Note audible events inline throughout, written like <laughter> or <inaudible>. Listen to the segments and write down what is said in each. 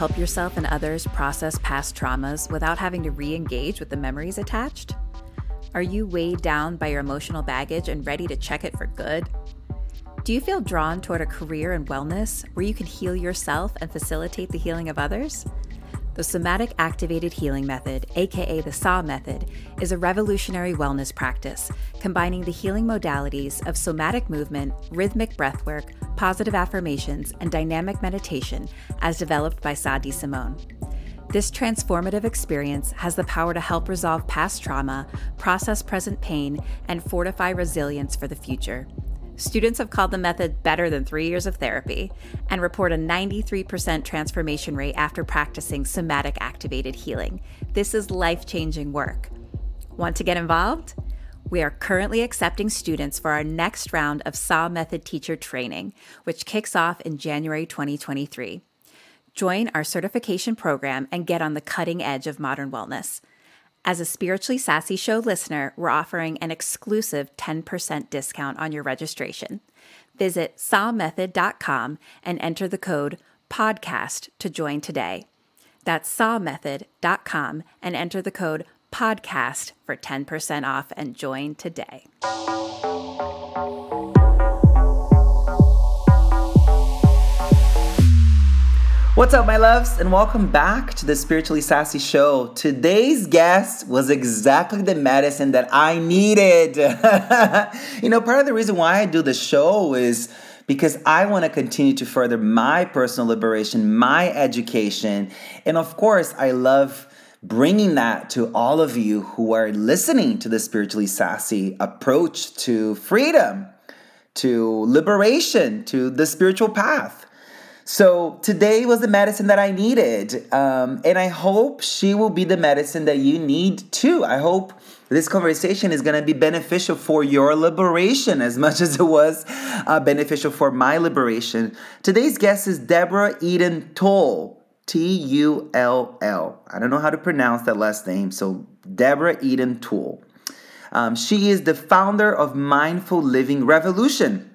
Help yourself and others process past traumas without having to re engage with the memories attached? Are you weighed down by your emotional baggage and ready to check it for good? Do you feel drawn toward a career in wellness where you can heal yourself and facilitate the healing of others? The Somatic Activated Healing Method, aka the SAH method, is a revolutionary wellness practice combining the healing modalities of somatic movement, rhythmic breathwork, positive affirmations, and dynamic meditation as developed by Sah D'Simone. This transformative experience has the power to help resolve past trauma, process present pain, and fortify resilience for the future. Students have called the method better than three years of therapy and report a 93% transformation rate after practicing somatic activated healing. This is life changing work. Want to get involved? We are currently accepting students for our next round of SAH Method Teacher Training, which kicks off in January 2023. Join our certification program and get on the cutting edge of modern wellness. As a Spiritually Sassy Show listener, we're offering an exclusive 10% discount on your registration. Visit sahmethod.com and enter the code PODCAST to join today. That's sahmethod.com and enter the code PODCAST for 10% off and join today. What's up, my loves, and welcome back to the Spiritually Sassy Show. Today's guest was exactly the medicine that I needed. <laughs> you know, part of the reason why I do the show is because I want to continue to further my personal liberation, my education, and of course, I love bringing that to all of you who are listening to the Spiritually Sassy approach to freedom, to liberation, to the spiritual path. So today was the medicine that I needed. Um, and I hope she will be the medicine that you need too. I hope this conversation is going to be beneficial for your liberation as much as it was uh, beneficial for my liberation. Today's guest is Deborah Eden Tull. T U L L. I don't know how to pronounce that last name. So, Deborah Eden Tull. Um, she is the founder of Mindful Living Revolution.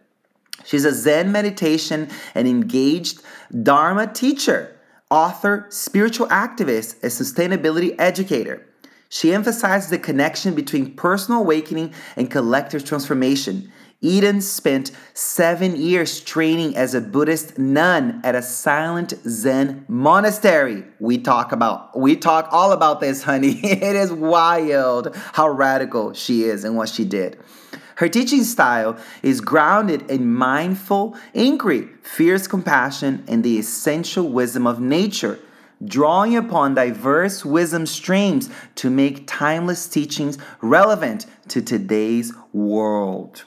She's a Zen meditation and engaged Dharma teacher, author, spiritual activist, a sustainability educator. She emphasizes the connection between personal awakening and collective transformation. Eden spent seven years training as a Buddhist nun at a silent Zen monastery. We talk about, we talk all about this, honey. <laughs> It is wild how radical she is and what she did. Her teaching style is grounded in mindful inquiry, fierce compassion, and the essential wisdom of nature, drawing upon diverse wisdom streams to make timeless teachings relevant to today's world.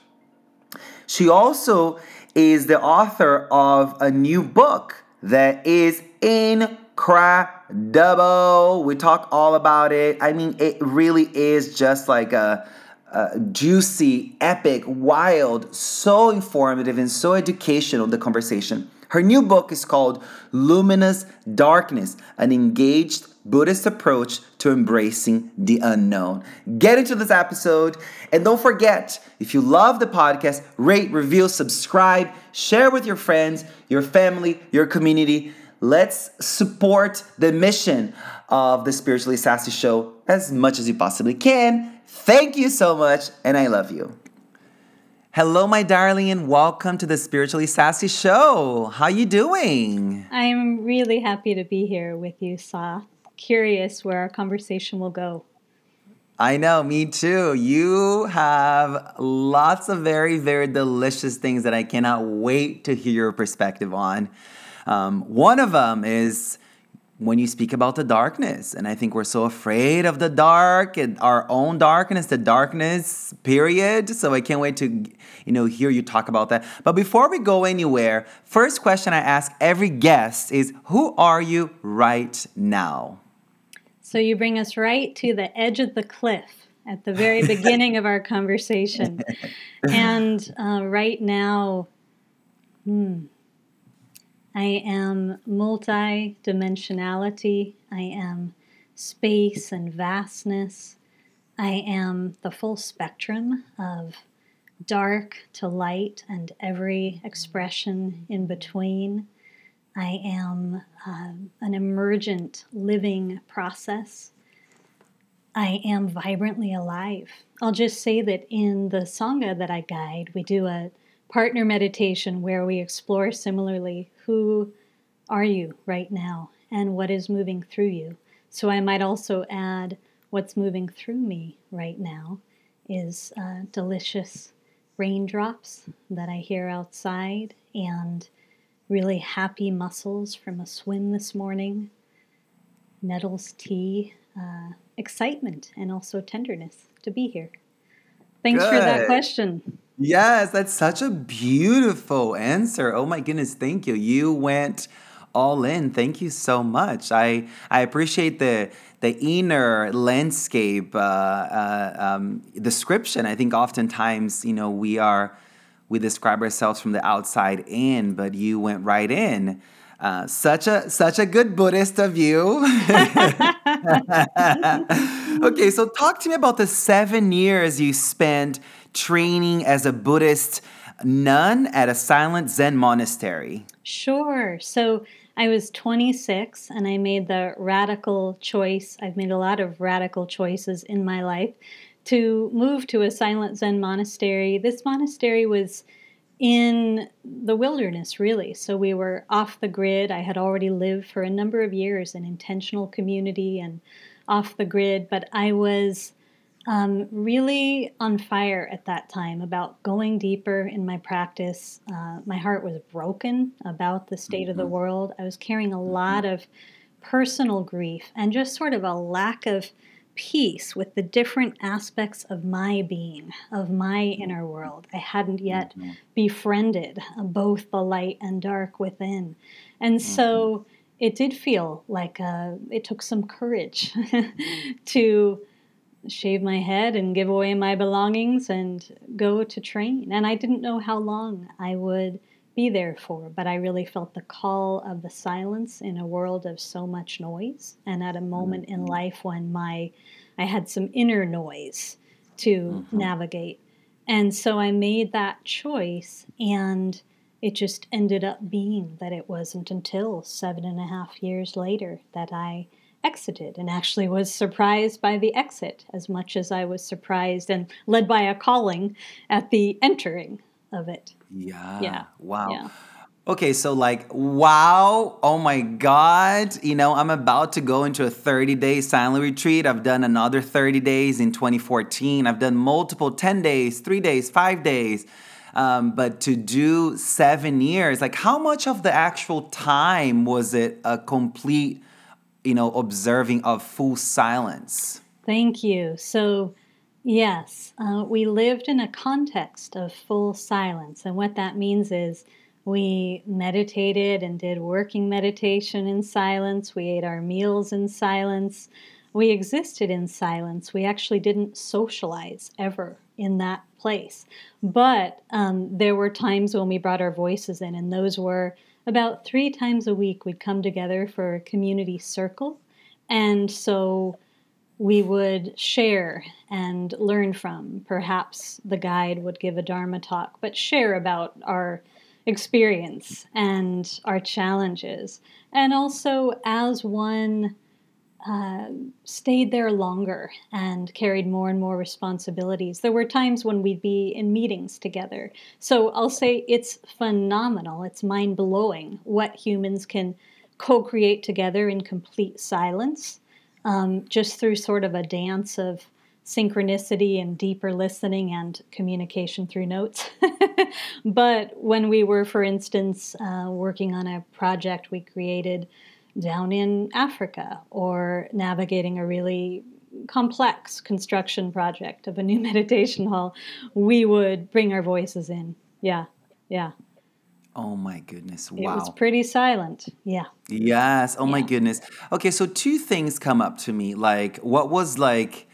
She also is the author of a new book that is incredible. We talk all about it. I mean, it really is just like a uh, juicy, epic, wild, so informative, and so educational, the conversation. Her new book is called Luminous Darkness An Engaged Buddhist Approach to Embracing the Unknown. Get into this episode, and don't forget if you love the podcast, rate, review, subscribe, share with your friends, your family, your community. Let's support the mission of the Spiritually Sassy Show as much as you possibly can Thank you so much, and I love you. Hello, my darling, and welcome to the Spiritually Sassy Show. How you doing? I'm really happy to be here with you, Sah. Curious where our conversation will go. I know, me too. You have lots of very, very delicious things that I cannot wait to hear your perspective on. Um, one of them is when you speak about the darkness. And I think we're so afraid of the dark and our own darkness, the darkness, period. So I can't wait to, you know, hear you talk about that. But before we go anywhere, first question I ask every guest is who are you right now? So you bring us right to the edge of the cliff at the very beginning of our conversation. <laughs> And uh, right now, hmm, I am multi dimensionality. I am space and vastness. I am the full spectrum of dark to light and every expression in between. I am uh, an emergent living process. I am vibrantly alive. I'll just say that in the Sangha that I guide, we do a partner meditation where we explore similarly who are you right now and what is moving through you. So I might also add what's moving through me right now is uh, delicious raindrops that I hear outside and really happy muscles from a swim this morning, nettles tea, uh, excitement, and also tenderness to be here. Thanks Good. for that question. Yes, that's such a beautiful answer. Oh my goodness, thank you. You went all in. Thank you so much. I I appreciate the the inner landscape uh, uh, um, description. I think oftentimes you know we are we describe ourselves from the outside in, but you went right in. Uh, such a such a good Buddhist of you. <laughs> <laughs> okay, so talk to me about the seven years you spent training as a Buddhist nun at a silent Zen monastery? Sure. So I was 26 and I made the radical choice. I've made a lot of radical choices in my life to move to a silent Zen monastery. This monastery was in the wilderness, really. So we were off the grid. I had already lived for a number of years in intentional community and off the grid, but I was um, really on fire at that time about going deeper in my practice. Uh, my heart was broken about the state mm-hmm. of the mm-hmm. world. I was carrying a lot mm-hmm. of personal grief and just sort of a lack of peace with the different aspects of my being, of my inner world. I hadn't yet mm-hmm. befriended uh, both the light and dark within. And so mm-hmm. it did feel like uh, it took some courage <laughs> to shave my head and give away my belongings and go to train. And I didn't know how long I would be there for, but I really felt the call of the silence in a world of so much noise and at a moment in mm-hmm. life when my I had some inner noise to mm-hmm. navigate. And so I made that choice and it just ended up being that it wasn't until seven and a half years later that I exited and actually was surprised by the exit as much as I was surprised and led by a calling at the entering of it. Yeah. Yeah. Wow. Yeah. Okay, so like, wow, oh my God, you know, I'm about to go into a 30 day silent retreat. I've done another 30 days in 2014. I've done multiple 10 days, three days, five days. Um, but to do seven years, like, how much of the actual time was it a complete you know, observing of full silence. Thank you. So, yes, uh, we lived in a context of full silence. And what that means is we meditated and did working meditation in silence. We ate our meals in silence. We existed in silence. We actually didn't socialize ever in that place. But um, there were times when we brought our voices in, and those were about three times a week we'd come together for a community circle. And so we would share and learn from. Perhaps the guide would give a Dharma talk, but share about our experience and our challenges. And also, as one uh, stayed there longer and carried more and more responsibilities. There were times when we'd be in meetings together. So I'll say it's phenomenal. It's mind blowing what humans can co create together in complete silence, um, just through sort of a dance of synchronicity and deeper listening and communication through notes. <laughs> but when we were, for instance, uh, working on a project we created down in Africa or navigating a really complex construction project of a new <laughs> meditation hall, we would bring our voices in. Yeah, yeah. Oh my goodness. Wow. It was pretty silent. Yeah. Yes. Oh my goodness. Okay, so two things come up to me. Like what was like,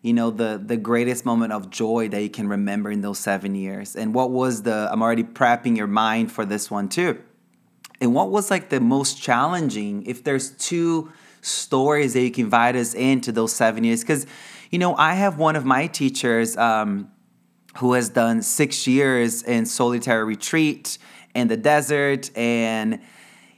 you know, the the greatest moment of joy that you can remember in those 7 years? And what was the I'm already prepping your mind for this one too. And what was like the most challenging if there's two stories that you can invite us into those 7 years? Cuz you know, I have one of my teachers um who has done six years in solitary retreat in the desert. And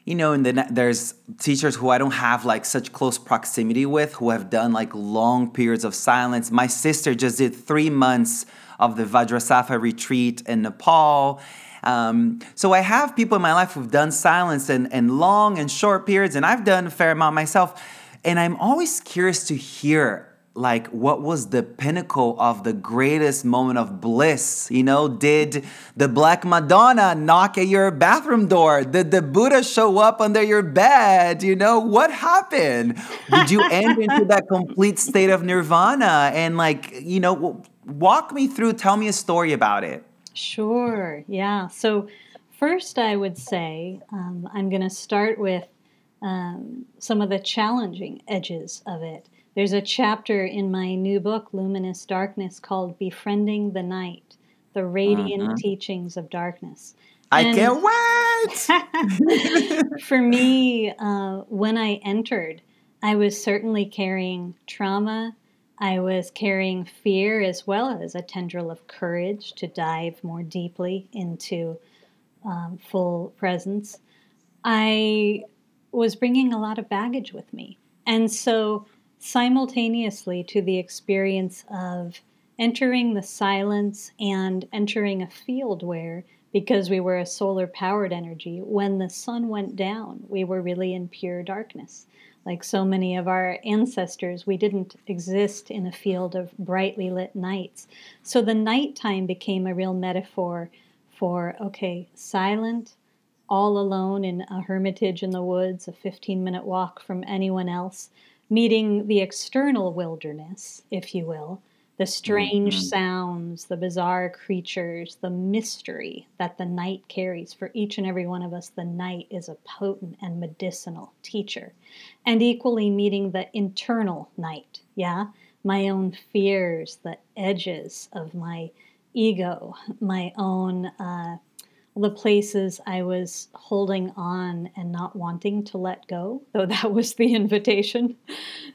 you know and then there's teachers who i don't have like such close proximity with who have done like long periods of silence. My sister just did three months of the vajrasattva retreat in nepal um, so i have people in my life who've done silence and, and long and short periods and i've done a fair amount myself. And i'm always curious to hear like what was the pinnacle of the greatest moment of bliss? You know did the black madonna knock at your bathroom door? Did the buddha show up under your bed? You know what happened? Did you end into that complete state of nirvana? And like you know walk me through tell me a story about it Sure. Yeah. So, first, I would say um, I'm going to start with um, some of the challenging edges of it. There's a chapter in my new book, Luminous Darkness, called Befriending the Night The Radiant Teachings of Darkness. i And- can't <laughs> wait For me, uh, when I entered, I was certainly carrying trauma. I was carrying fear as well as a tendril of courage to dive more deeply into um, full presence. I was bringing a lot of baggage with me. And so, simultaneously to the experience of entering the silence and entering a field where, because we were a solar powered energy, when the sun went down, we were really in pure darkness. Like so many of our ancestors, we didn't exist in a field of brightly lit nights. So the nighttime became a real metaphor for, okay, silent, all alone in a hermitage in the woods, a 15 minute walk from anyone else, meeting the external wilderness, if you will, the strange sounds, the bizarre creatures, the mystery that the night carries. For each and every one of us, the night is a potent and medicinal teacher. And equally meeting the internal night, yeah? My own fears, the edges of my ego, my own. Uh, the places I was holding on and not wanting to let go, though that was the invitation.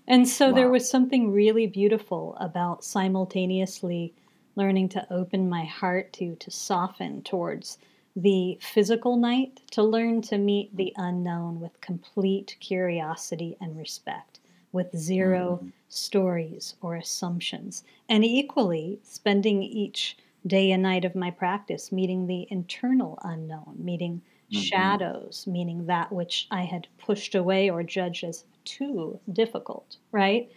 And so there was something really beautiful about simultaneously learning to open my heart to to soften towards the physical night, to learn to meet the unknown with complete curiosity and respect, with 0 mm. stories or assumptions, and equally spending each day and night of my practice, meeting the internal unknown, meeting shadows, meaning that which I had pushed away or judged as too difficult, right?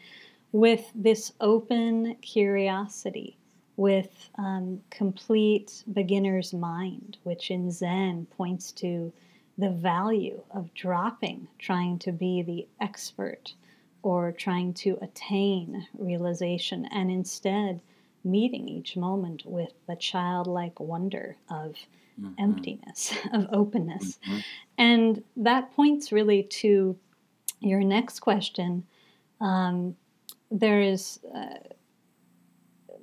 With this open curiosity, with um, complete beginner's mind, which in Zen points to the value of dropping trying to be the expert or trying to attain realization and instead meeting each moment with the childlike wonder of emptiness, <laughs> of openness. And that points really to your next question. Um, there is uh,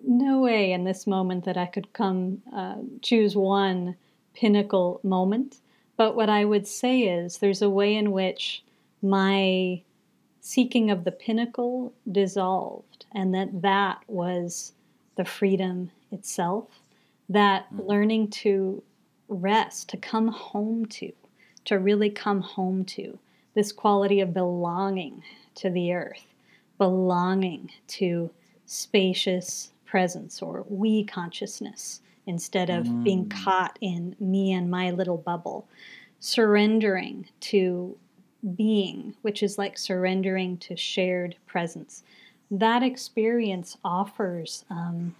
no way in this moment that I could come uh, choose one pinnacle moment. But what I would say is there's a way in which my seeking of the pinnacle dissolved, and that that was the freedom itself. That mm. learning to rest, to come home to, to really come home to this quality of belonging to the earth, belonging to spacious presence or we consciousness instead of being mm. caught in me and my little bubble, surrendering to being, which is like surrendering to shared presence. That experience offers, um,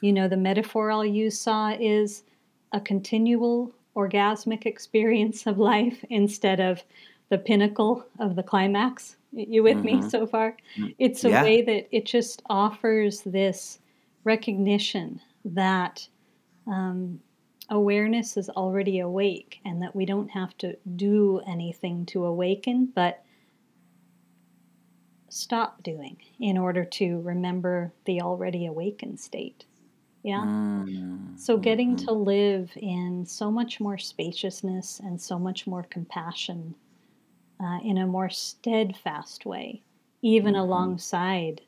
you know, the metaphor I'll use, Sah, is a continual orgasmic <laughs> experience of life instead of the pinnacle of the climax. You with mm-hmm. me so far? Mm, it's a yeah. way that it just offers this recognition that um, awareness is already awake and that we don't have to do anything to awaken, but stop doing in order to remember the already awakened state. Yeah. Mm-hmm. So getting mm-hmm. to live in so much more spaciousness and so much more compassion uh, in a more steadfast way, even mm-hmm. alongside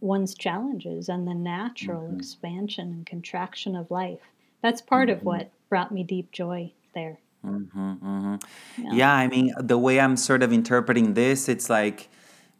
one's challenges and the natural mm-hmm. expansion and contraction of life. That's part of mm-hmm. what brought me deep joy there. Yeah. yeah, I mean, the way I'm sort of interpreting this, it's like,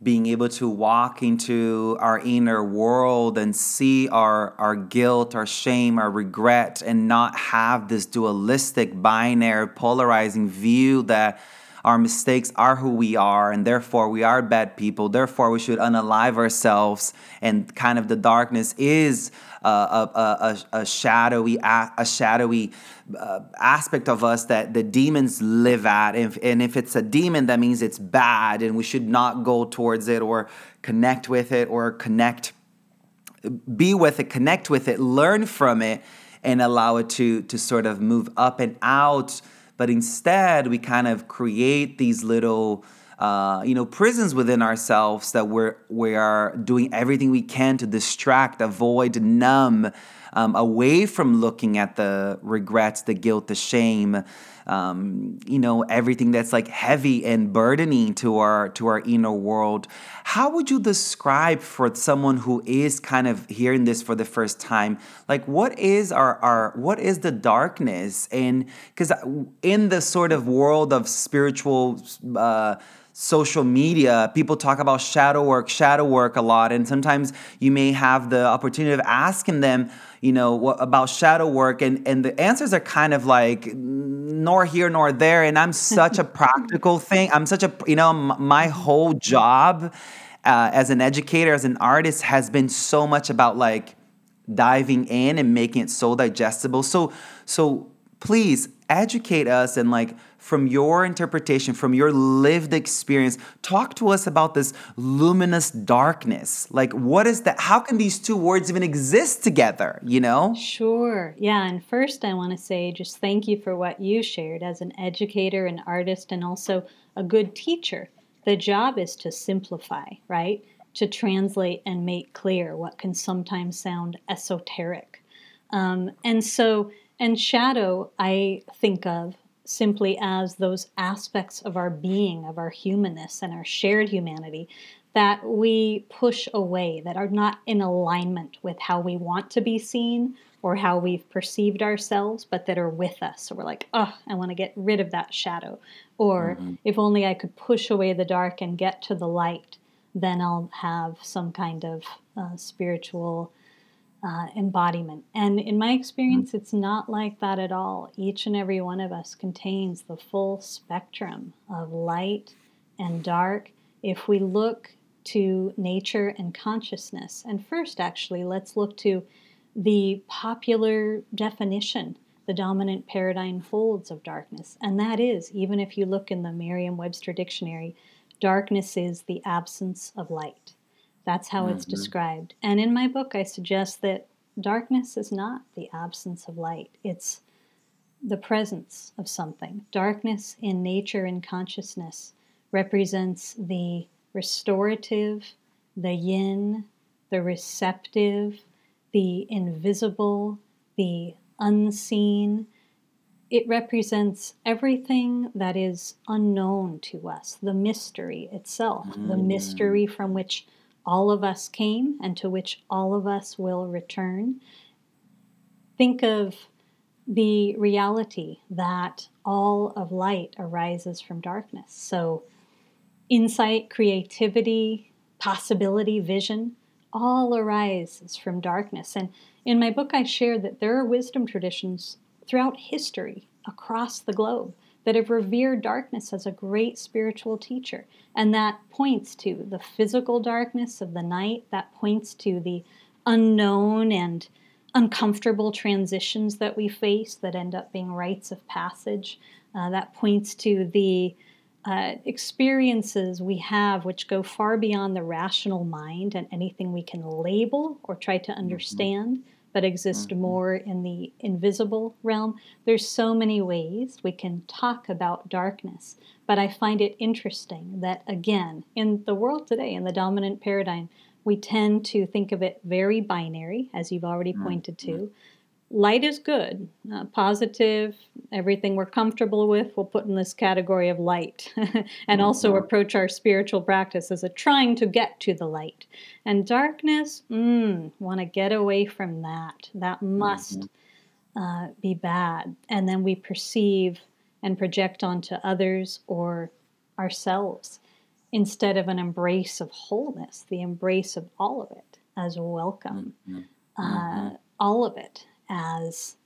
being able to walk into our inner world and see our, our guilt, our shame, our regret, and not have this dualistic, binary, polarizing view that our mistakes are who we are, and therefore we are bad people. Therefore, we should unalive ourselves, and kind of the darkness is a, a, a, a shadowy, a shadowy uh, aspect of us that the demons live at. If, and if it's a demon, that means it's bad, and we should not go towards it or connect with it or connect, be with it, connect with it, learn from it, and allow it to to sort of move up and out. But instead, we kind of create these little uh, you know, prisons within ourselves that we're we are doing everything we can to distract, avoid, numb, um, away from looking at the regrets, the guilt, the shame, um, you know, everything that's like heavy and burdening to our to our inner world. How would you describe for someone who is kind of hearing this for the first time, like what is our our what is the darkness? And because in the sort of world of spiritual. Uh, social media, people talk about shadow work, shadow work a lot. And sometimes you may have the opportunity of asking them, you know, what, about shadow work. And, and the answers are kind of like, nor here nor there. And I'm such a <laughs> practical thing. I'm such a, you know, my whole job uh, as an educator, as an artist, has been so much about like diving in and making it so digestible. So, so please educate us and like from your interpretation, from your lived experience, talk to us about this luminous darkness. Like, what is that? How can these two words even exist together, you know? Sure. Yeah. And first, I want to say just thank you for what you shared as an educator, an artist, and also a good teacher. The job is to simplify, right? To translate and make clear what can sometimes sound esoteric. Um, and so, and shadow, I think of simply as those aspects of our being, of our humanness and our shared humanity that we push away, that are not in alignment with how we want to be seen or how we've perceived ourselves, but that are with us. So we're like, oh, I want to get rid of that shadow. Or mm-hmm. if only I could push away the dark and get to the light, then I'll have some kind of uh, spiritual uh, embodiment. And in my experience, it's not like that at all. Each and every one of us contains the full spectrum of light and dark. If we look to nature and consciousness, and first, actually, let's look to the popular definition the dominant paradigm holds of darkness. And that is, even if you look in the Merriam Webster dictionary, darkness is the absence of light. That's how mm-hmm. it's described. And in my book, I suggest that darkness is not the absence of light, it's the presence of something. Darkness in nature and consciousness represents the restorative, the yin, the receptive, the invisible, the unseen. It represents everything that is unknown to us, the mystery itself, mm. the mystery from which all of us came and to which all of us will return. Think of the reality that all of light arises from darkness. So, insight, creativity, possibility, vision, all arises from darkness. And in my book, I share that there are wisdom traditions throughout history across the globe that have revered darkness as a great spiritual teacher. And that points to the physical darkness of the night, that points to the unknown and uncomfortable transitions that we face that end up being rites of passage. Uh, that points to the uh, experiences we have which go far beyond the rational mind and anything we can label or try to understand, mm-hmm. But exist mm-hmm. more in the invisible realm. There's so many ways we can talk about darkness, but I find it interesting that, again, in the world today, in the dominant paradigm, we tend to think of it very binary, as you've already mm-hmm. pointed to light is good, uh, positive, everything we're comfortable with, we'll put in this category of light. <laughs> and also mm-hmm. approach our spiritual practice as a trying to get to the light. And darkness, mm, want to get away from that. That must mm-hmm. uh, be bad. And then we perceive and project onto others or ourselves instead of an embrace of wholeness, the embrace of all of it as welcome. Mm-hmm. Uh, all of it as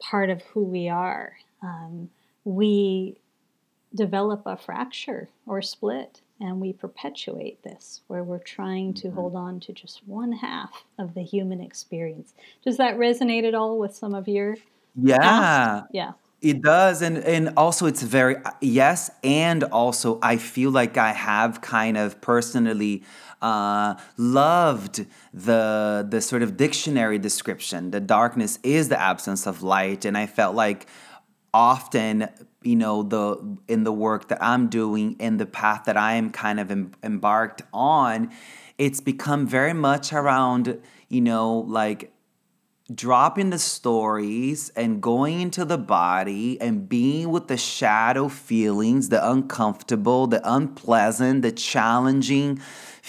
part of who we are. Um, we develop a fracture or split and we perpetuate this where we're trying to mm-hmm. hold on to just one half of the human experience. Does that resonate at all with some of your Yeah. Yeah. It does, and and also it's very yes, and also I feel like I have kind of personally uh, loved the the sort of dictionary description. The darkness is the absence of light, and I felt like often you know the in the work that I'm doing in the path that I am kind of em- embarked on, it's become very much around you know like dropping the stories and going into the body and being with the shadow feelings, the uncomfortable, the unpleasant, the challenging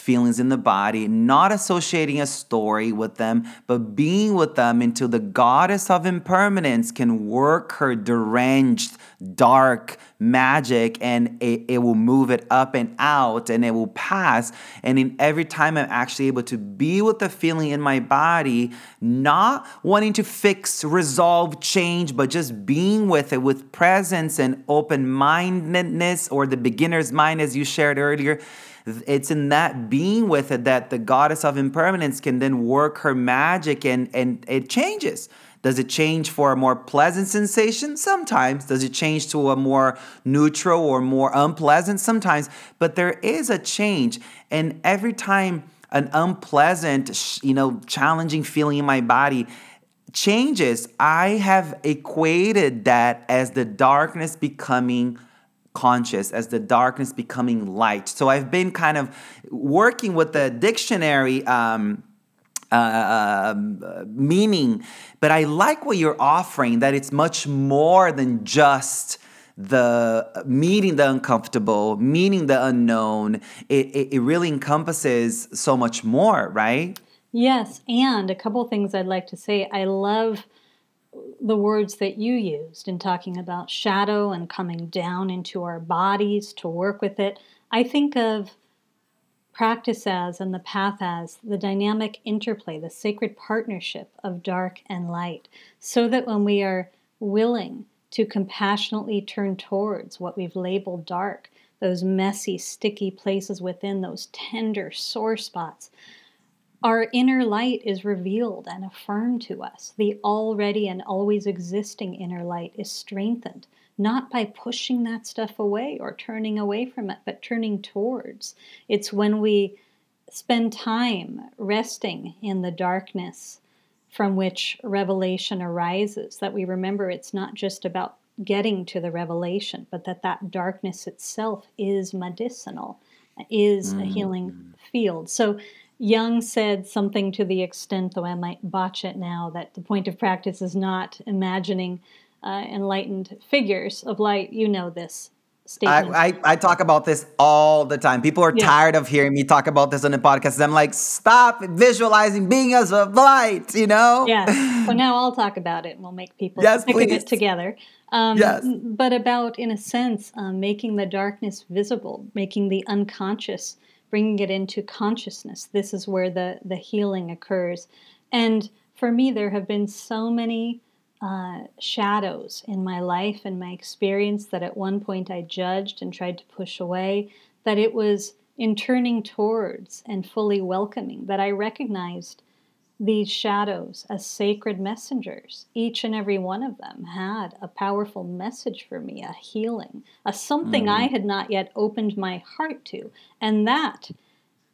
feelings in the body, not associating a story with them, but being with them until the goddess of impermanence can work her deranged, dark magic and it, it will move it up and out and it will pass. And in every time I'm actually able to be with the feeling in my body, not wanting to fix, resolve, change, but just being with it with presence and open mindedness or the beginner's mind, as you shared earlier it's in that being with it that the goddess of impermanence can then work her magic and, and it changes. Does it change for a more pleasant sensation? Sometimes. Does it change to a more neutral or more unpleasant? Sometimes. But there is a change. And every time an unpleasant, you know, challenging feeling in my body changes, I have equated that as the darkness becoming conscious, as the darkness becoming light. So I've been kind of working with the dictionary. Um, uh, um, meaning, but I like what you're offering that it's much more than just the meeting the uncomfortable, meeting the unknown. It, it, it really encompasses so much more, right? Yes, and a couple things I'd like to say. I love the words that you used in talking about shadow and coming down into our bodies to work with it. I think of practice as and the path as the dynamic interplay, the sacred partnership of dark and light, so that when we are willing to compassionately turn towards what we've labeled dark, those messy, sticky places within, those tender sore spots, our inner light is revealed and affirmed to us. The already and always existing inner light is strengthened, not by pushing that stuff away or turning away from it, but turning towards. It's when we spend time resting in the darkness from which revelation arises that we remember it's not just about getting to the revelation, but that that darkness itself is medicinal, is mm-hmm. a healing field. So Jung said something to the extent, though I might botch it now, that the point of practice is not imagining uh, enlightened figures of light. You know this statement. I, I, I, talk about this all the time. People are yeah. tired of hearing me talk about this on the podcast. I'm like, stop visualizing being as of light, you know? Yeah. Well, <laughs> now I'll talk about it and we'll make people yes, think please. of it together. Um, yes. But about, in a sense, um, making the darkness visible, making the unconscious bringing it into consciousness. This is where the, the healing occurs. And for me, there have been so many uh, shadows in my life and my experience that at one point I judged and tried to push away, that it was in turning towards and fully welcoming that I recognized these shadows as sacred messengers. Each and every one of them had a powerful message for me, a healing, a something mm. I had not yet opened my heart to. And that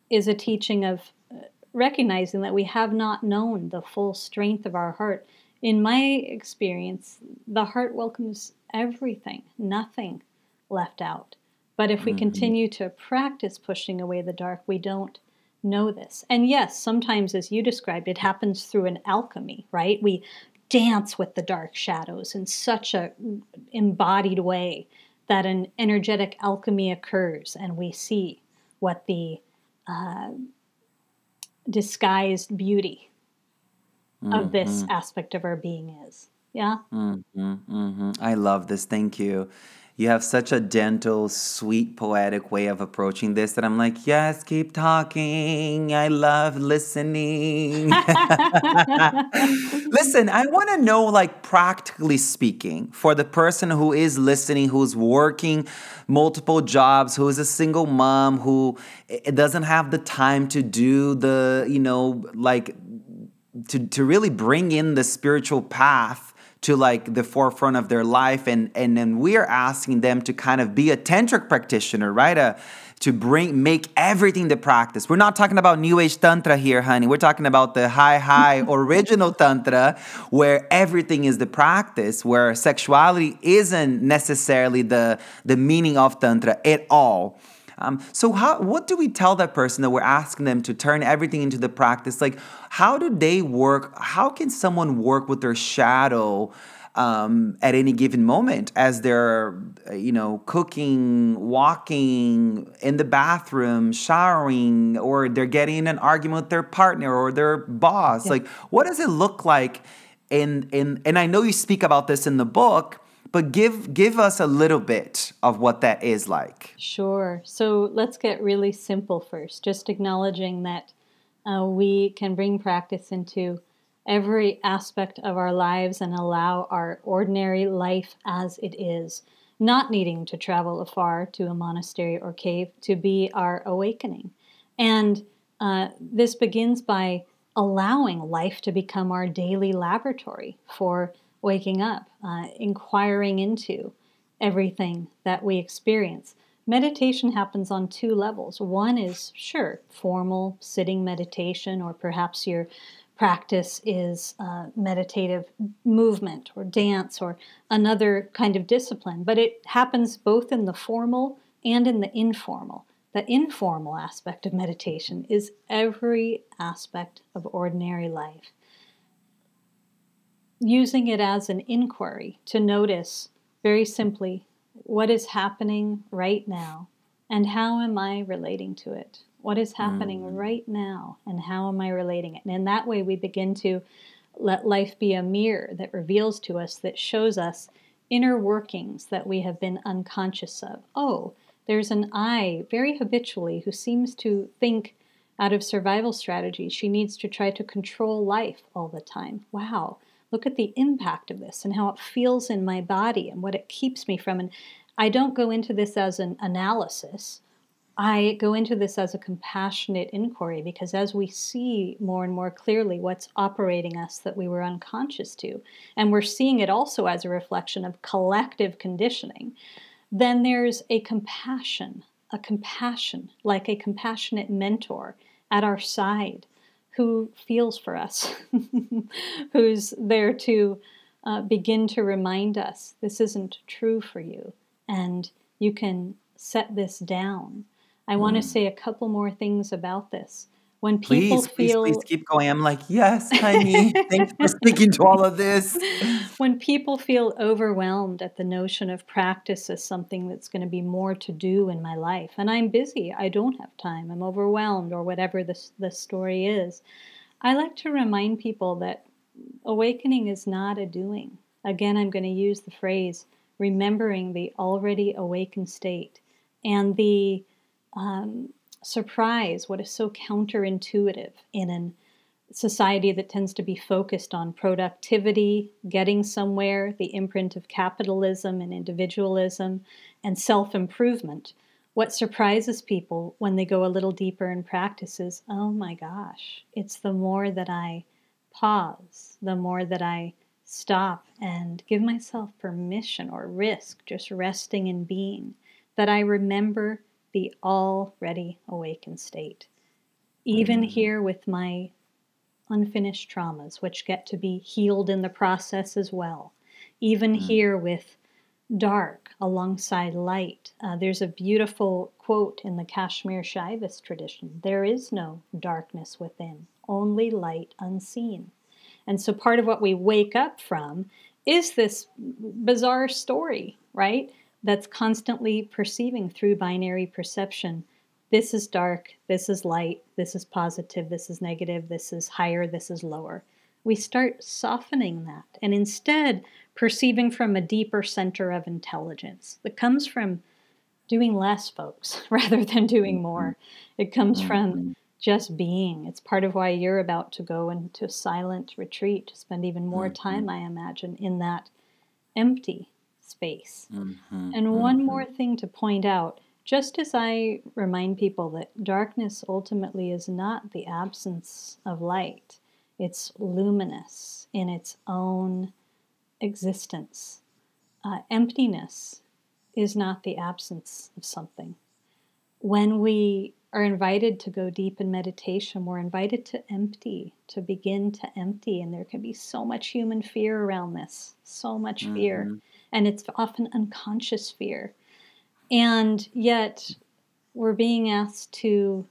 is a teaching of uh, recognizing that we have not known the full strength of our heart. In my experience, the heart welcomes everything, nothing left out. But if we mm-hmm. continue to practice pushing away the dark, we don't know this. And yes, sometimes, as you described, it happens through an alchemy, right? We dance with the dark shadows in such a embodied way that an energetic alchemy occurs, and we see what the uh, disguised beauty mm-hmm. of this mm-hmm. aspect of our being is. Yeah. Mm-hmm, mm-hmm. I love this. Thank you you have such a gentle, sweet, poetic way of approaching this that I'm like, yes, keep talking. I love listening. <laughs> Listen, I want to know, like, practically speaking, for the person who is listening, who's working multiple jobs, who is a single mom, who eh, eh, doesn't have the time to do the, you know, like, to, to really bring in the spiritual path to like the forefront of their life and and then we're asking them to kind of be a tantric practitioner right? Uh, to bring make everything the practice. We're not talking about new age tantra here honey. We're talking about the high high <laughs> original tantra where everything is the practice where sexuality isn't necessarily the the meaning of tantra at all um, so how what do we tell that person that we're asking them to turn everything into the practice? Like how do they work? How can someone work with their shadow? Um, at any given moment as they're you know cooking walking in the bathroom showering or they're getting in an argument with their partner or their boss yeah. like what does it look like in in and i know you speak about this in the book but give give us a little bit of what that is like. Sure. So let's get really simple first. Just acknowledging that uh, we can bring practice into every aspect of our lives and allow our ordinary life as it is, not needing to travel afar to a monastery or cave to be our awakening. And uh, this begins by allowing life to become our daily laboratory for waking up, uh, inquiring into everything that we experience. Meditation happens on two levels. One is, sure, formal sitting meditation, or perhaps your practice is uh, meditative movement or dance or another kind of discipline, but it happens both in the formal and in the informal. The informal aspect of meditation is every aspect of ordinary life using it as an inquiry to notice very simply what is happening right now and how am I relating to it? What is happening mm. right now and how am I relating it? And in that way, we begin to let life be a mirror that reveals to us, that shows us inner workings that we have been unconscious of. Oh, there's an I very habitually who seems to think out of survival strategy. She needs to try to control life all the time. Wow look at the impact of this and how it feels in my body and what it keeps me from. And I don't go into this as an analysis. I go into this as a compassionate inquiry because as we see more and more clearly what's operating us that we were unconscious to, and we're seeing it also as a reflection of collective conditioning, then there's a compassion, a compassion, like a compassionate mentor at our side who feels for us, <laughs> who's there to uh, begin to remind us this isn't true for you and you can set this down. I mm. want to say a couple more things about this when people please, feel please, please keep going. I'm like yes honey <laughs> thanks for speaking to all of this. When people feel overwhelmed at the notion of practice as something that's going to be more to do in my life and i'm busy i don't have time i'm overwhelmed or whatever the, the story is i like to remind people that awakening is not a doing. Again i'm going to use the phrase remembering the already awakened state and the um, surprise what is so counterintuitive in a society that tends to be focused on productivity, getting somewhere, the imprint of capitalism and individualism, and self improvement. what surprises people when they go a little deeper in practice is oh my gosh, it's the more that I pause, the more that I stop and give myself permission or risk just resting and being, that I remember the already awakened state. Even here with my unfinished traumas, which get to be healed in the process as well. Even mm. here with dark alongside light. Uh, there's a beautiful quote in the Kashmir Shaivist tradition there is no darkness within, only light unseen. And so part of what we wake up from is this bizarre story, right? That's constantly perceiving through binary perception. This is dark, this is light, this is positive, this is negative, this is higher, this is lower. We start softening that and instead perceiving from a deeper center of intelligence that comes from doing less, folks, <laughs> rather than doing more. It comes from mm-hmm just being. It's part of why you're about to go into silent retreat to spend even more mm-hmm. time, I imagine, in that empty space. Mm-hmm. And one mm-hmm. more thing to point out just as I remind people that darkness ultimately is not the absence of light, it's luminous in its own existence. Uh, emptiness is not the absence of something. When we are invited to go deep in meditation. We're invited to empty, to begin to empty. And there can be so much human fear around this, so much mm-hmm. fear. And it's often unconscious fear. And yet, we're being asked to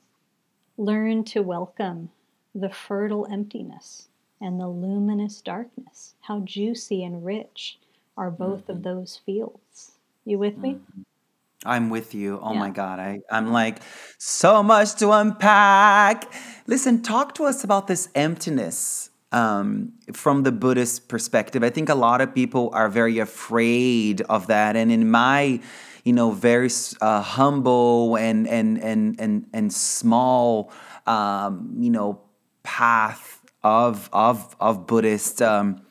learn to welcome the fertile emptiness and the luminous darkness. How juicy and rich are both mm-hmm. of those fields. You with me? Mm-hmm. I'm with you. Oh yeah. my God. I, I'm like, so much to unpack. Listen, talk to us about this emptiness um, from the Buddhist perspective. I think a lot of people are very afraid of that. And in my, you know, very uh, humble and, and, and, and, and small, um, you know, path of, of, of Buddhist um,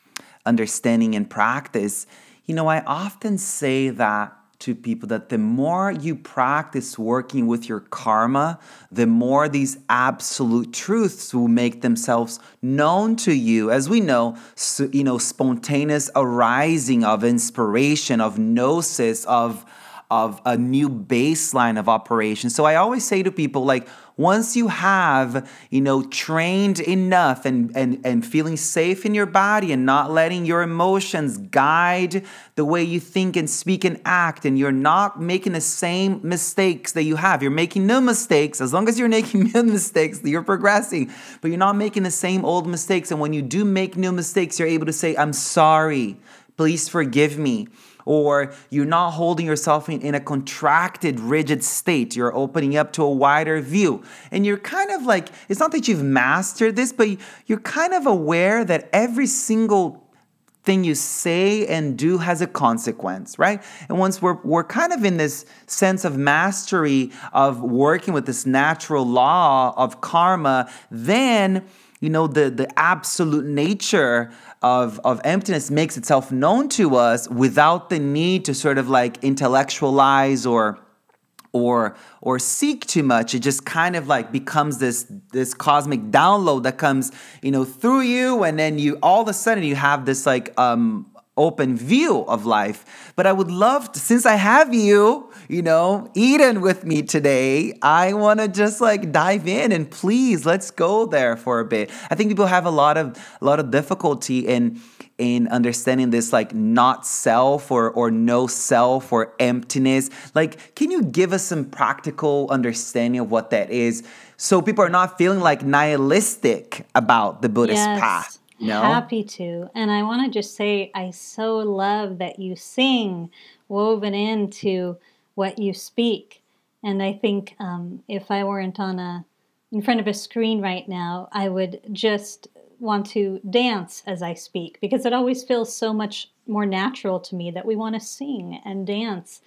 understanding and practice, you know, I often say that to people that the more you practice working with your karma, the more these absolute truths will make themselves known to you. As we know, so, you know, spontaneous arising of inspiration, of gnosis, of of a new baseline of operation. So I always say to people like once you have, you know, trained enough and, and, and feeling safe in your body and not letting your emotions guide the way you think and speak and act, and you're not making the same mistakes that you have. You're making no mistakes. As long as you're <laughs> making no mistakes, you're progressing, but you're not making the same old mistakes. And when you do make new mistakes, you're able to say, I'm sorry. Please forgive me or you're not holding yourself in, in a contracted, rigid state. You're opening up to a wider view. And you're kind of like, it's not that you've mastered this, but you're kind of aware that every single thing you say and do has a consequence, right? And once we're, we're kind of in this sense of mastery of working with this natural law of karma, then you know the the absolute nature of, of emptiness makes itself known to us without the need to sort of like intellectualize or or or seek too much it just kind of like becomes this this cosmic download that comes you know through you and then you all of a sudden you have this like um open view of life. But I would love to, since I have you, you know, Eden with me today, I want to just like dive in and please let's go there for a bit. I think people have a lot of a lot of difficulty in in understanding this like not self or or no self or emptiness. Like, can you give us some practical understanding of what that is? So people are not feeling like nihilistic about the Buddhist yes. path. No? Happy to. And I want to just say, I so love that you sing woven into what you speak. And I think um, if I weren't on a in front of a screen right now, I would just want to dance as I speak because it always feels so much more natural to me that we want to sing and dance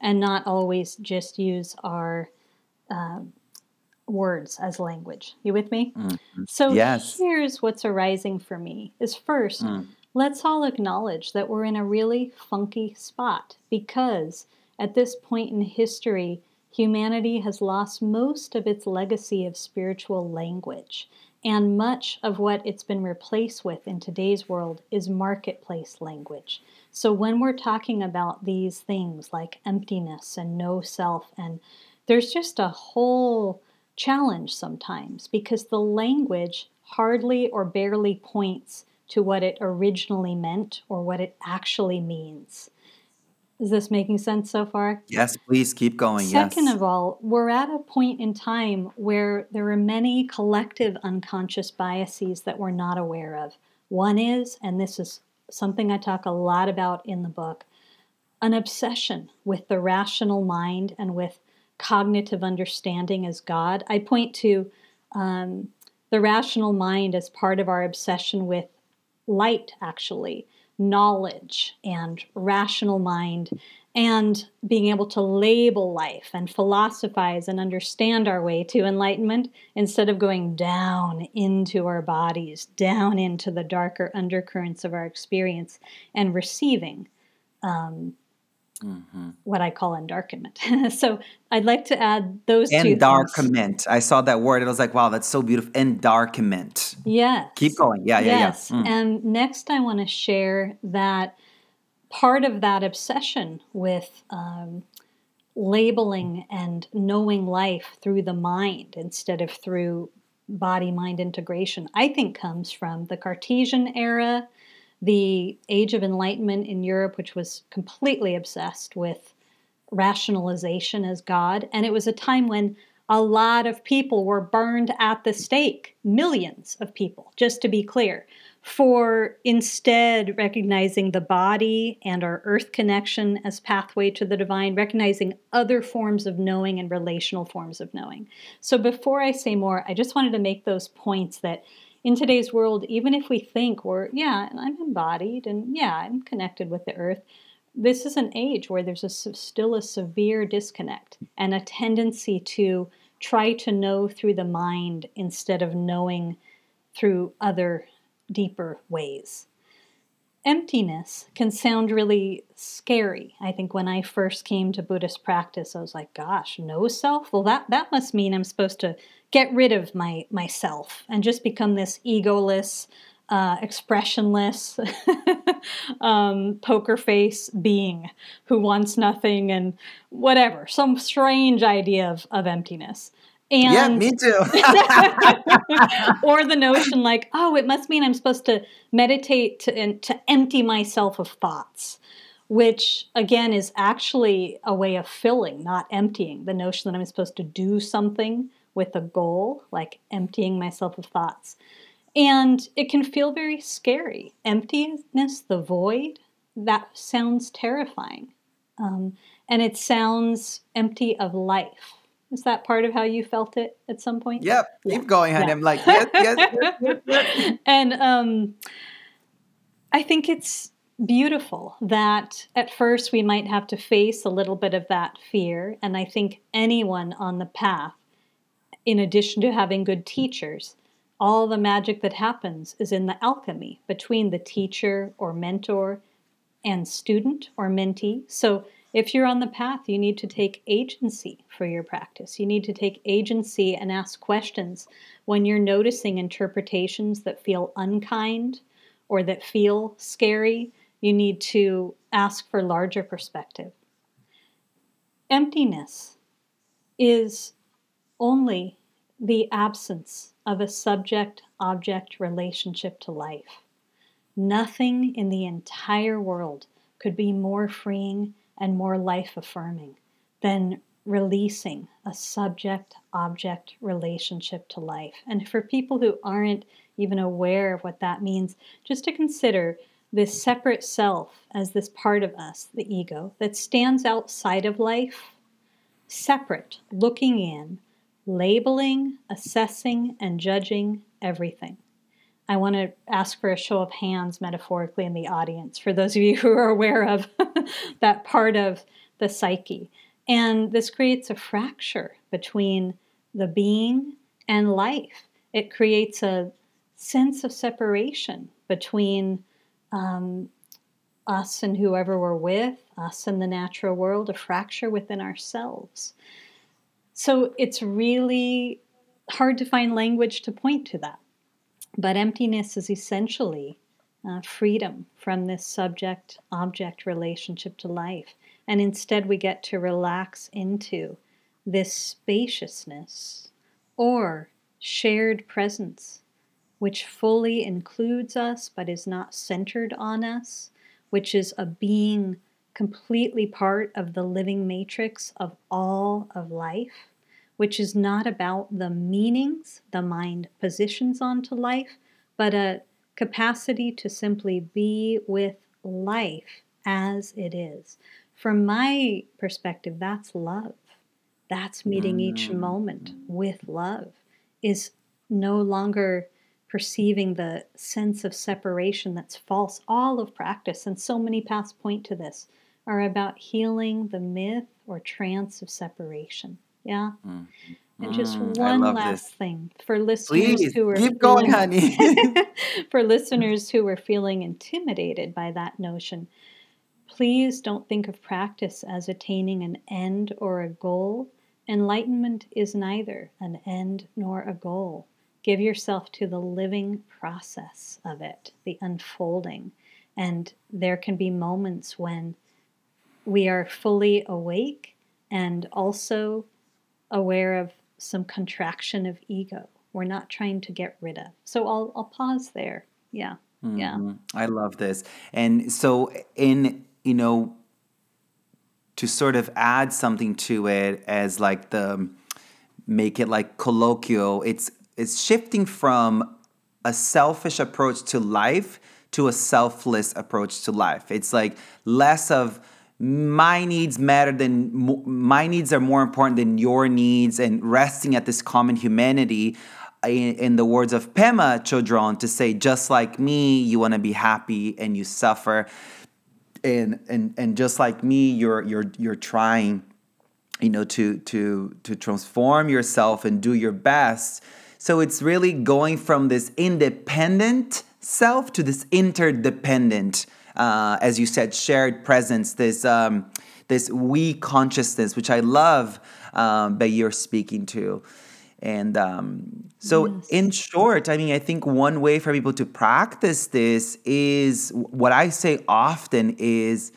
and not always just use our uh, words as language. You with me? Mm-hmm. So yes. here's what's arising for me is first, mm. let's all acknowledge that we're in a really funky spot because at this point in history, humanity has lost most of its legacy of spiritual language. And much of what it's been replaced with in today's world is marketplace language. So when we're talking about these things like emptiness and no self, and there's just a whole challenge sometimes because the language hardly or barely points to what it originally meant or what it actually means. Is this making sense so far? Yes, please keep going. Second yes. of all, we're at a point in time where there are many collective unconscious biases that we're not aware of. One is, and this is something I talk a lot about in the book, an obsession with the rational mind and with cognitive understanding as God. I point to um, the rational mind as part of our obsession with light, actually knowledge and rational mind and being able to label life and philosophize and understand our way to enlightenment instead of going down into our bodies, down into the darker undercurrents of our experience and receiving um, mm-hmm. what I call endarkenment. <laughs> so I'd like to add those two Endarkenment. I saw that word and I was like, wow, that's so beautiful. Endarkenment. Yes. Keep going. Yeah, yeah, yes. yeah. Mm. And next, I want to share that part of that obsession with um, labeling and knowing life through the mind instead of through body mind integration, I think comes from the Cartesian era the Age of Enlightenment in Europe, which was completely obsessed with rationalization as God. And it was a time when a lot of people were burned at the stake, millions of people, just to be clear, for instead recognizing the body and our earth connection as pathway to the divine, recognizing other forms of knowing and relational forms of knowing. So before I say more, I just wanted to make those points that in today's world, even if we think we're, yeah, I'm embodied and yeah, I'm connected with the earth, this is an age where there's a, still a severe disconnect and a tendency to try to know through the mind instead of knowing through other deeper ways. Emptiness can sound really scary. I think when I first came to Buddhist practice, I was like, gosh, no self? Well, that, that must mean I'm supposed to get rid of my myself and just become this egoless, uh, expressionless, <laughs> um, poker face being who wants nothing and whatever, some strange idea of, of emptiness. And, yeah, me too. <laughs> <laughs> or the notion like, oh, it must mean I'm supposed to meditate to, and, to empty myself of thoughts which again is actually a way of filling, not emptying. The notion that I'm supposed to do something with a goal, like emptying myself of thoughts. And it can feel very scary. Emptiness, the void, that sounds terrifying. Um, and it sounds empty of life. Is that part of how you felt it at some point? Yep. Yeah. Keep going, honey. Yeah. I'm like, yes, yes, yes, yes, And um, I think it's beautiful that at first we might have to face a little bit of that fear. And I think anyone on the path in addition to having good teachers, all the magic that happens is in the alchemy between the teacher or mentor and student or mentee. So if you're on the path, you need to take agency for your practice. You need to take agency and ask questions when you're noticing interpretations that feel unkind or that feel scary. You need to ask for larger perspective. Emptiness is only the absence of a subject object relationship to life. Nothing in the entire world could be more freeing and more life affirming than releasing a subject object relationship to life. And for people who aren't even aware of what that means, just to consider this separate self as this part of us, the ego, that stands outside of life separate, looking in, labeling, assessing, and judging everything. I want to ask for a show of hands metaphorically in the audience for those of you who are aware of <laughs> that part of the psyche. And this creates a fracture between the being and life. It creates a sense of separation between um, us and whoever we're with, us and the natural world, a fracture within ourselves. So it's really hard to find language to point to that. But emptiness is essentially uh, freedom from this subject object relationship to life. And instead, we get to relax into this spaciousness or shared presence, which fully includes us but is not centered on us, which is a being completely part of the living matrix of all of life, which is not about the meanings the mind positions onto life, but a capacity to simply be with life as it is. From my perspective, that's love. That's meeting each Mm. moment with love, is no longer perceiving the sense of separation that's false. All of practice, and so many paths point to this, are about healing the myth or trance of separation. Yeah. Mm. And just Mm, one last this. thing for listeners Please who are keep going, feeling honey. <laughs> for listeners who are feeling intimidated by that notion, please don't think of practice as attaining an end or a goal. Enlightenment is neither an end nor a goal. Give yourself to the living process of it, the unfolding. And there can be moments when we are fully awake and also aware of some contraction of ego. We're not trying to get rid of. So I'll, I'll pause there. Yeah. Yeah. Mhm. I love this. And so, in, you know, to sort of add something to it as like the make it like colloquial, it's it's shifting from a selfish approach to life to a selfless approach to life. It's like less of my needs matter than my needs are more important than your needs and resting at this common humanity in, in the words of Pema Chodron to say just like me you want to be happy and you suffer. And and and just like me you're you're you're trying you know to to to transform yourself and do your best. So it's really going from this independent self to this interdependent uh, as you said shared presence this um, this we consciousness which i love um, that you're speaking to and um, so, Yes. in short, I mean, I think one way for people to practice this is what I say often is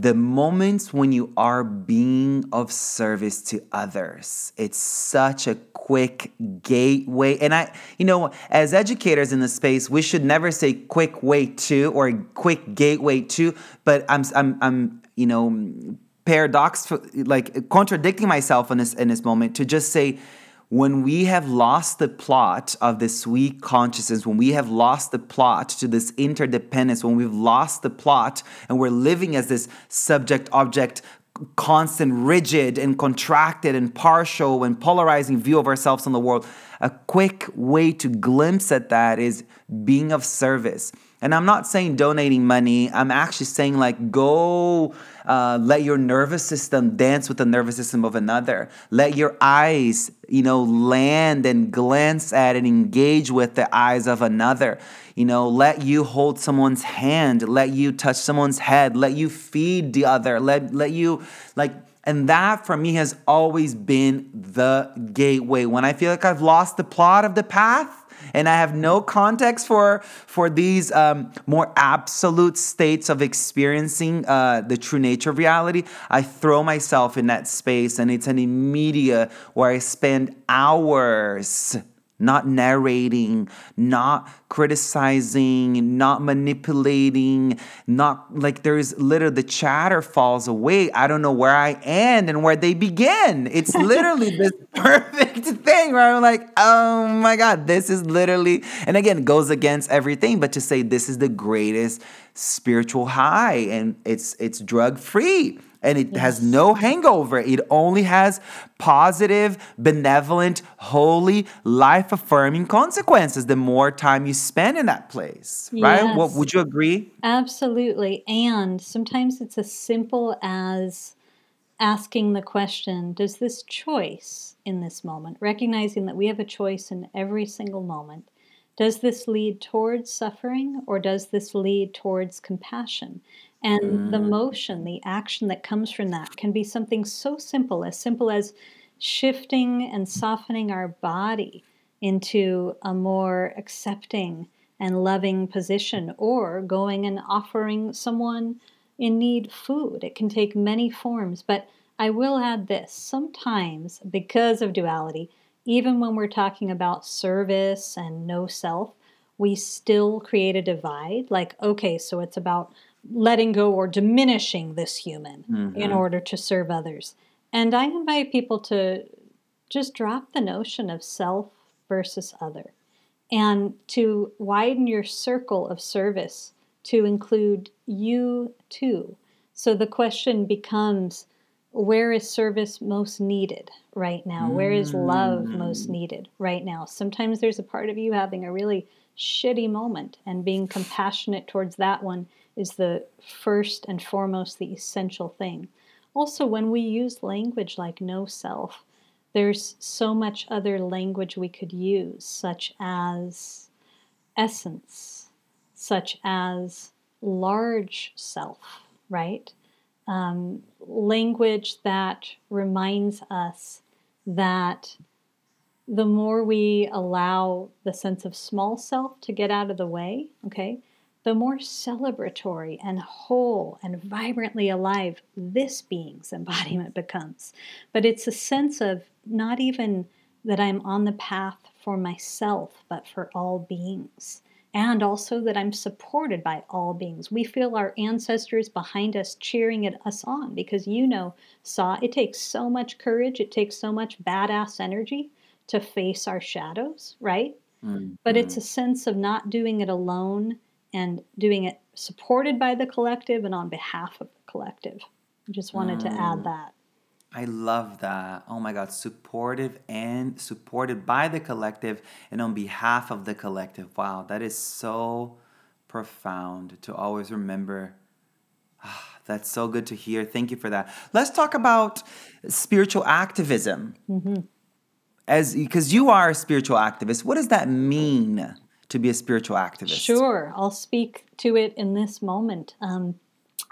the moments when you are being of service to others. It's such a quick gateway. And I, you know, as educators in the space, we should never say quick way to or quick gateway to, but I'm, I'm, I'm, you know, paradox, like contradicting myself in this, in this moment to just say, when we have lost the plot of this weak consciousness, when we have lost the plot to this interdependence, when we've lost the plot and we're living as this subject object, constant, rigid, and contracted, and partial, and polarizing view of ourselves in the world, a quick way to glimpse at that is being of service. And I'm not saying donating money. I'm actually saying like go uh, let your nervous system dance with the nervous system of another. Let your eyes, you know, land and glance at and engage with the eyes of another. You know, let you hold someone's hand. Let you touch someone's head. Let you feed the other. Let let you like. And that for me has always been the gateway. When I feel like I've lost the plot of the path, and I have no context for for these um, more absolute states of experiencing uh, the true nature of reality, I throw myself in that space, and it's an immediate where I spend hours not narrating, not criticizing, not manipulating, not like there's literally the chatter falls away. I don't know where I end and where they begin. It's literally this <laughs> perfect thing where I'm like, oh my God, this is literally, and again, goes against everything, but to say this is the greatest spiritual high and it's it's drug free and it has no hangover. It only has positive, benevolent, holy, life affirming consequences the more time you spend in that place. Right? What would you agree? Absolutely. And sometimes it's as simple as asking the question Does this choice in this moment, recognizing that we have a choice in every single moment, does this lead towards suffering or does this lead towards compassion? And the Mm, motion, the action that comes from that can be something so simple, as simple as shifting and softening our body into a more accepting and loving position, or going and offering someone in need food. It can take many forms, but I will add this sometimes, because of duality, even when we're talking about service and no self, we still create a divide. Like, okay, so it's about letting go or diminishing this human mm-hmm. in order to serve others. And I invite people to just drop the notion of self versus other and to widen your circle of service to include you too. So the question becomes where is service most needed right now? Where is love most mm. needed right now? Sometimes there's a part of you having a really shitty moment, and being compassionate towards that one is the first and foremost, the essential thing. Also, when we use language like no self, there's so much other language we could use, such as essence, such as large self, right? Um, language that reminds us that the more we allow the sense of small self to get out of the way, okay, the more celebratory and whole and vibrantly alive this being's <laughs> embodiment becomes. But it's a sense of not even that I'm on the path for myself, but for all beings. And also that I'm supported by all beings. We feel our ancestors behind us cheering at us on because you know, Sah, it takes so much courage, it takes so much badass energy to face our shadows, right? Mm-hmm. But it's a sense of not doing it alone and doing it supported by the collective and on behalf of the collective. I just wanted mm. to add mm. that. I love that. Oh my God, supportive and supported by the collective and on behalf of the collective. Wow, that is so profound to always remember. that's so good to hear. Thank you for that. Let's talk about spiritual activism. Mm-hmm. As because you are a spiritual activist, what does that mean to be a spiritual activist? Sure, I'll speak to it in this moment. Um,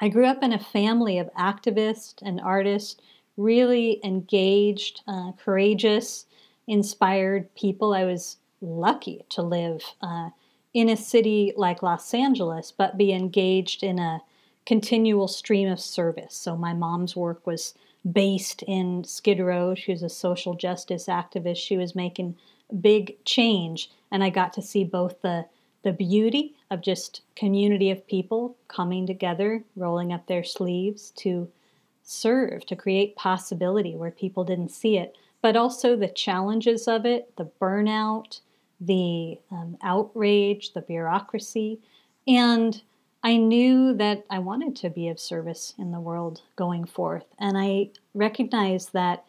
I grew up in a family of activists and artists really engaged, uh, courageous, inspired people. I was lucky to live uh, in a city like Los Angeles, but be engaged in a continual stream of service. So my mom's work was based in Skid Row. She was a social justice activist. She was making big change, and I got to see both the the beauty of just community of people coming together, rolling up their sleeves to serve to create possibility where people didn't see it, but also the challenges of it, the burnout, the um, outrage, the bureaucracy. And I knew that I wanted to be of service in the world going forth. And I recognized that,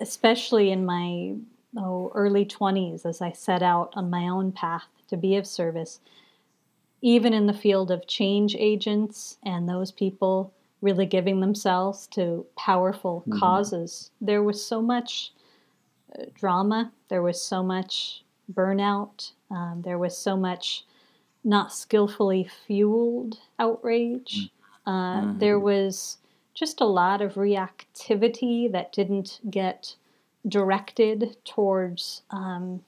especially in my oh, early 20s, as I set out on my own path to be of service, even in the field of change agents and those people really giving themselves to powerful mm-hmm. causes. There was so much uh, drama, there was so much burnout, um, there was so much not skillfully fueled outrage. Mm-hmm. Uh, mm-hmm. There was just a lot of reactivity that didn't get directed towards um,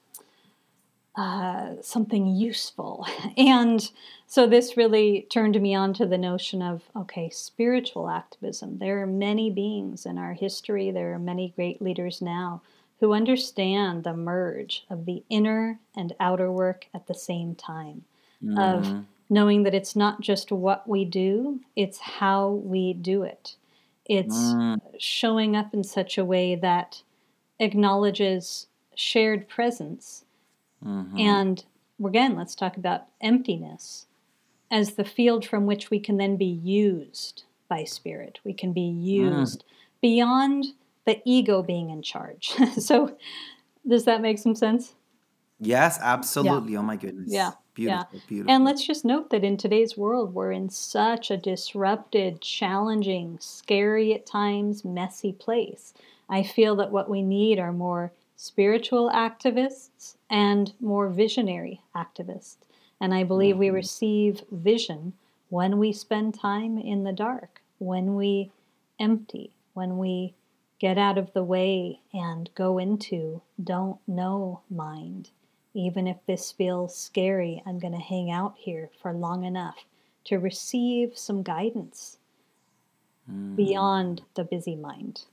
uh, something useful. <laughs> And so this really turned me on to the notion of okay, spiritual activism. There are many beings in our history, there are many great leaders now who understand the merge of the inner and outer work at the same time, mm-hmm. of knowing that it's not just what we do, it's how we do it. It's mm. showing up in such a way that acknowledges shared presence Mm-hmm. And again, let's talk about emptiness as the field from which we can then be used by spirit. We can be used mm. beyond the ego being in charge. <laughs> so, does that make some sense? Yes, absolutely. Yeah. Oh my goodness. Yeah. Beautiful, yeah. beautiful. And let's just note that in today's world, we're in such a disrupted, challenging, scary at times, messy place. I feel that what we need are more spiritual activists and more visionary activists. And I believe we mm-hmm. receive vision when we spend time in the dark, when we empty, when we get out of the way and go into don't know mind. Even if this feels scary, I'm going to hang out here for long enough to receive some guidance mm. beyond the busy mind.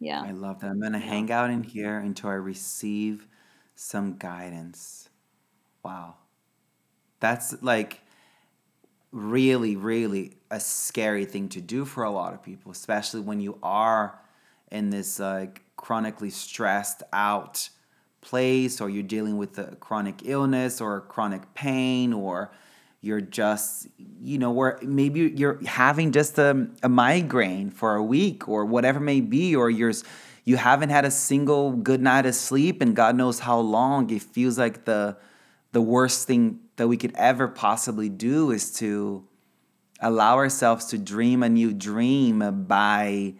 Yeah. I love that. I'm going to hang out in here until I receive some guidance. Wow. That's like really, really a scary thing to do for a lot of people, especially when you are in this like chronically stressed out place or you're dealing with a chronic illness or chronic pain or you're just you know where maybe you're having just a, a migraine for a week or whatever may be or you're you haven't had a single good night of sleep and god knows how long it feels like the the worst thing that we could ever possibly do is to allow ourselves to dream a new dream by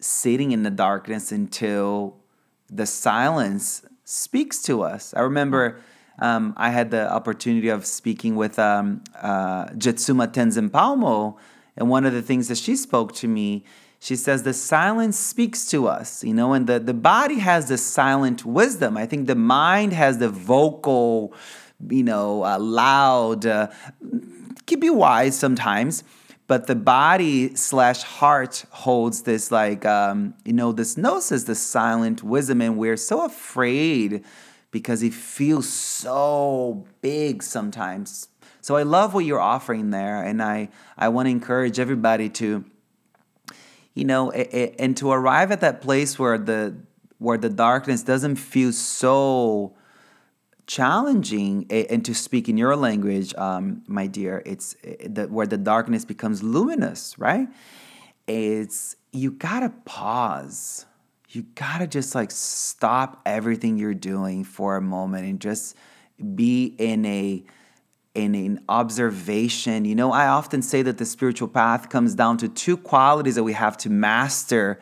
sitting in the darkness until the silence speaks to us. I remember um, I had the opportunity of speaking with um, uh, Jetsunma Tenzin Palmo, and one of the things that she spoke to me, she says the silence speaks to us, you know, and the, the body has the silent wisdom. I think the mind has the vocal, you know, uh, loud, uh, can be wise sometimes but the body slash heart holds this like um, you know this gnosis this silent wisdom and we're so afraid because it feels so big sometimes. So i love what you're offering there and i i want to encourage everybody to you know and to arrive at that place where the where the darkness doesn't feel so challenging and to speak in your language um, my dear it's that where the darkness becomes luminous right? It's you gotta pause. You gotta just like stop everything you're doing for a moment and just be in a in an observation. You know i often say that the spiritual path comes down to two qualities that we have to master.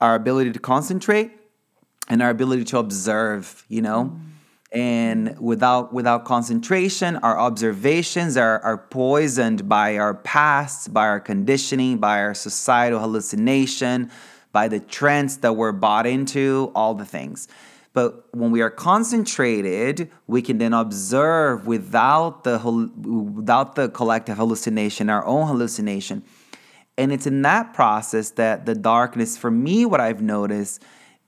Our ability to concentrate and our ability to observe you know? Mm and without without concentration our observations are, are poisoned by our past by our conditioning by our societal hallucination by the trends that we're bought into all the things. But when we are concentrated we can then observe without the without the collective hallucination our own hallucination. And it's in that process that the darkness for me what i've noticed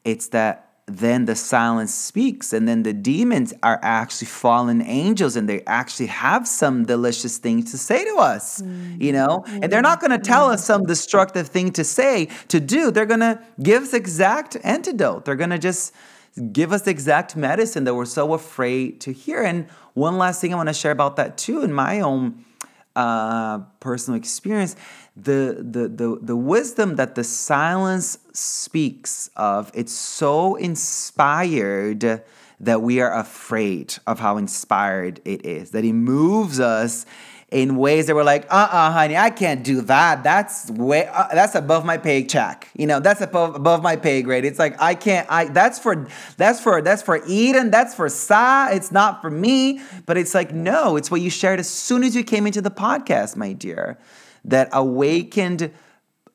it's that then the silence speaks and then the demons are actually fallen angels and they actually have some delicious things to say to us mm-hmm. you know? And they're not going to tell us some destructive thing to say to do. They're going to give us exact antidote. They're going to just give us exact medicine that we're so afraid to hear. And one last thing i want to share about that too in my own uh, personal experience the, the, the, the wisdom that the silence speaks of, it's so inspired that we are afraid of how inspired it is, that it moves us in ways that we're like, uh-uh, honey, I can't do that. That's way, uh, that's above my paycheck. You know, that's above above my pay grade. It's like I can't. I that's for that's for that's for Eden. That's for Sah. It's not for me. But it's like no, it's what you shared as soon as you came into the podcast, my dear that awakened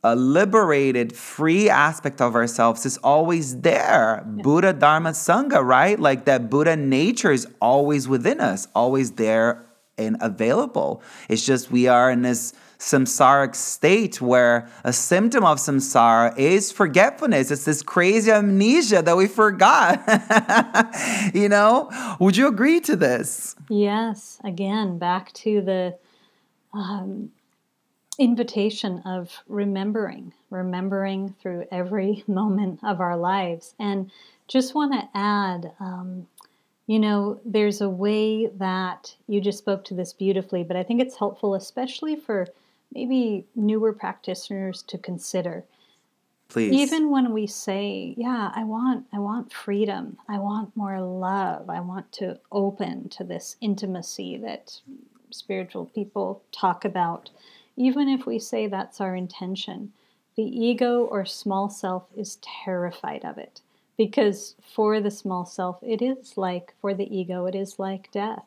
a liberated, free aspect of ourselves is always there. Yeah. Buddha, Dharma, Sangha, right? Like that Buddha nature is always within us, always there and available. It's just we are in this samsaric state where a symptom of samsara is forgetfulness. It's this crazy amnesia that we forgot. <laughs> you know? Would you agree to this? Yes. Again, back to the um, invitation of remembering, remembering through every <laughs> moment of our lives. And just want to add, um, you know, there's a way that you just spoke to this beautifully, but I think it's helpful, especially for maybe newer practitioners to consider. Please. Even when we say, yeah, I want I want freedom. I want more love. I want to open to this intimacy that spiritual people talk about even if we say that's our intention, the ego or small self is terrified of it. Because for the small self, it is like, for the ego, it is like death.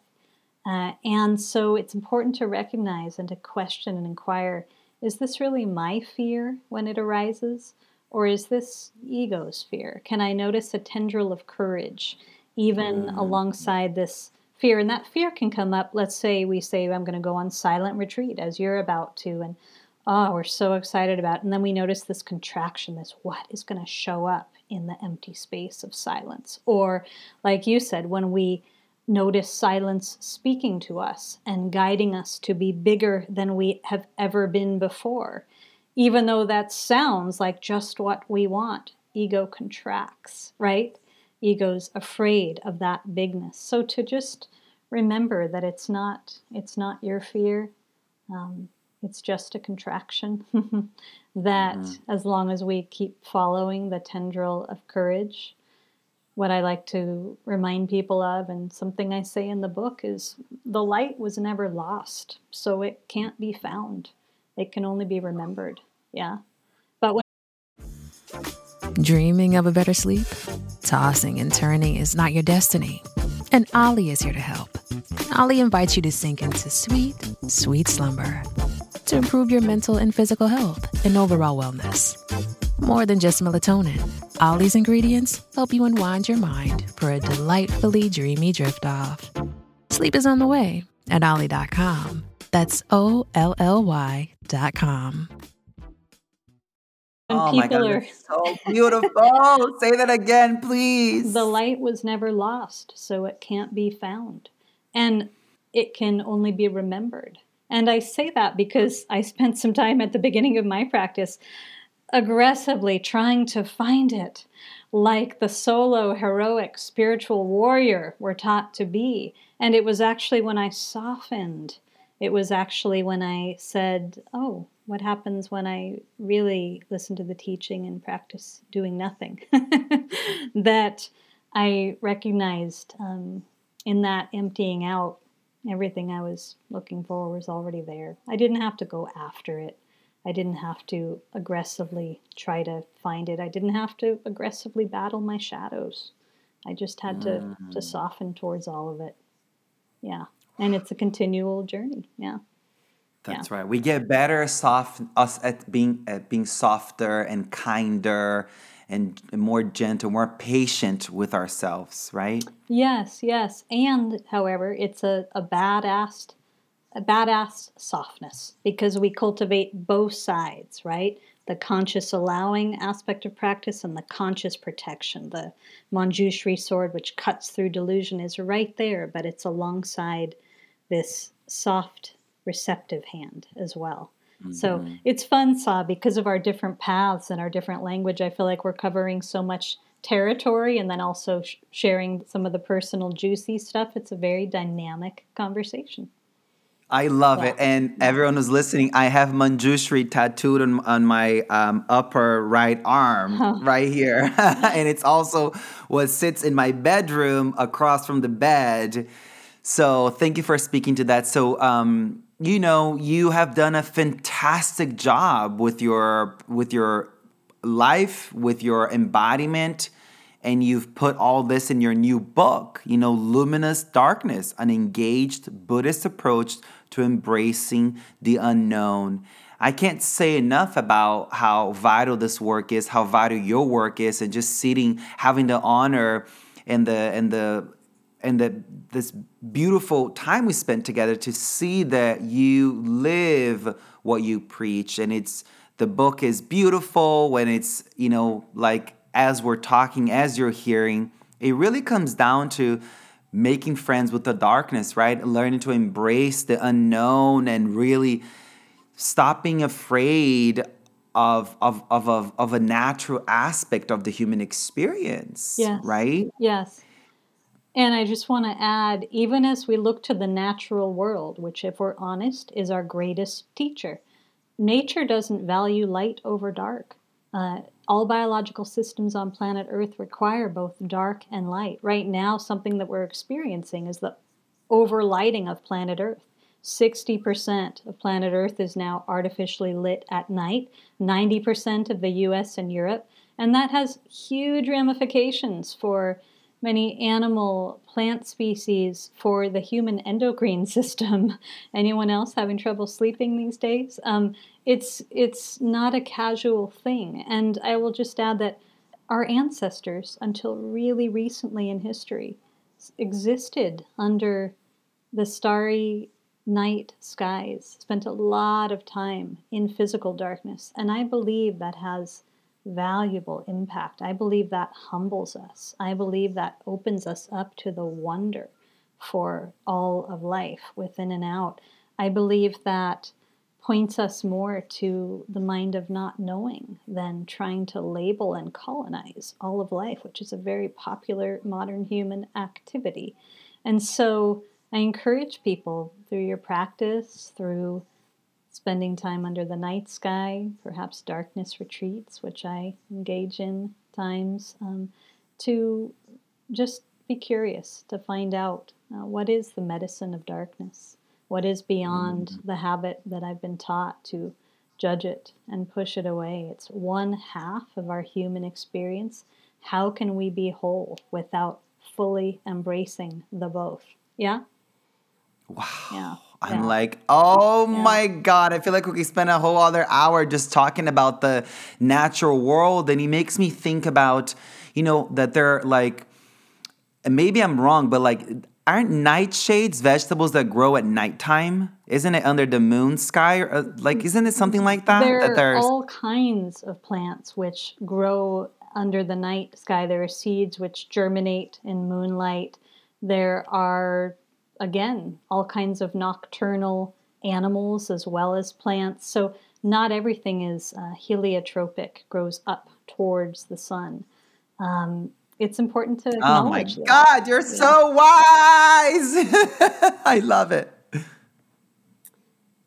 Uh, and so it's important to recognize and to question and inquire is this really my fear when it arises? Or is this ego's fear? Can I notice a tendril of courage even mm. alongside this fear? And that fear can come up. Let's say we say, I'm going to go on silent retreat as you're about to. And oh, we're so excited about it. And then we notice this contraction, this what is going to show up in the empty space of silence. Or, like you said, when we notice silence speaking to us and guiding us to be bigger than we have ever been before. Even though that sounds like just what we want, ego contracts, right? Ego's afraid of that bigness. So to just remember that it's not it's not your fear. Um, it's just a contraction. <laughs> that mm-hmm. as long as we keep following the tendril of courage, what I like to remind people of, and something I say in the book, is the light was never lost, so it can't be found. It can only be remembered. Yeah. But when. Dreaming of a better sleep? Tossing and turning is not your destiny. And Olly is here to help. Olly invites you to sink into sweet, sweet slumber to improve your mental and physical health and overall wellness. More than just melatonin, all these ingredients help you unwind your mind for a delightfully dreamy drift off. Sleep is on the way at Olly.com. That's O L L Y.com. oh my God, are... so beautiful. <laughs> Say that again, please. The light was never lost, so it can't be found. And it can only be remembered. And I say that because I spent some time at the beginning of my practice aggressively trying to find it, like the solo, heroic, spiritual warrior we're taught to be. And it was actually when I softened, it was actually when I said, Oh, what happens when I really listen to the teaching and practice doing nothing? <laughs> that I recognized um, in that emptying out, everything I was looking for was already there. I didn't have to go after it. I didn't have to aggressively try to find it. I didn't have to aggressively battle my shadows. I just had to, mm. to soften towards all of it. Yeah. And it's a continual journey. Yeah. That's yeah. right. We get better soft us at being at being softer and kinder and more gentle, more patient with ourselves, right? Yes, yes. And however, it's a, a badass a badass softness because we cultivate both sides, right? The conscious allowing aspect of practice and the conscious protection. The Manjushri sword, which cuts through delusion, is right there, but it's alongside this soft, receptive hand as well. Mm-hmm. So it's fun, Sah, because of our different paths and our different language. I feel like we're covering so much territory and then also sh- sharing some of the personal, juicy stuff. It's a very dynamic conversation. I love yeah. it. And yeah. everyone who's listening, I have Manjushri tattooed on, on my um, upper right arm, right here. <laughs> and it's also what sits in my bedroom across from the bed. So thank you for speaking to that. So, um, you know, you have done a fantastic job with your with your life, with your embodiment and you've put all this in your new book, you know, Luminous Darkness, an engaged Buddhist approach to embracing the unknown. I can't say enough about how vital this work is, how vital your work is, and just sitting, having the honor and the and the and the this beautiful time we spent together to see that you live what you preach, and it's the book is beautiful when it's you know like as we're talking, as you're hearing, it really comes down to making friends with the darkness, right? Learning to embrace the unknown and really stop being afraid of of of of, of a natural aspect of the human experience. Yes. Right? Yes. And I just want to add, even as we look to the natural world, which, if we're honest, is our greatest teacher, nature doesn't value light over dark. Uh, all biological systems on planet Earth require both dark and light. Right now, something that we're experiencing is the overlighting of planet Earth. 60% of planet Earth is now artificially lit at night, 90% of the US and Europe, and that has huge ramifications for many animal plant species for the human endocrine <laughs> system. Anyone else having trouble sleeping these days? Um, it's it's not a casual thing, and I will just add that our ancestors, until really recently in history, existed under the starry night skies, spent a lot of time in physical darkness, and I believe that has valuable impact. I believe that humbles us. I believe that opens us up to the wonder for all of life within and out. I believe that points us more to the mind of not knowing than trying to label and colonize all of life, which is a very popular modern human activity. And so I encourage people through your practice, through spending time under the night sky, perhaps darkness retreats, which I engage in times, um, to just be curious to find out uh, what is the medicine of darkness, what is beyond mm-hmm. the habit that I've been taught to judge it and push it away. It's one half of our human experience. How can we be whole without fully embracing the both? Yeah? Wow. Yeah. I'm yeah. like, oh yeah. my God, I feel like we could spend a whole other hour just talking about the natural world. And he makes me think about, you know, that they're like, maybe I'm wrong, but like, aren't nightshades vegetables that grow at nighttime? Isn't it under the moon sky? Or, uh, like, isn't it something like that? There that are all kinds of plants which grow under the night sky. There are seeds which germinate in moonlight. There are again, all kinds of nocturnal animals as well as plants. So not everything is uh, heliotropic, grows up towards the sun. Um, it's important to acknowledge. Oh my God, you're yeah. so wise! <laughs> I love it.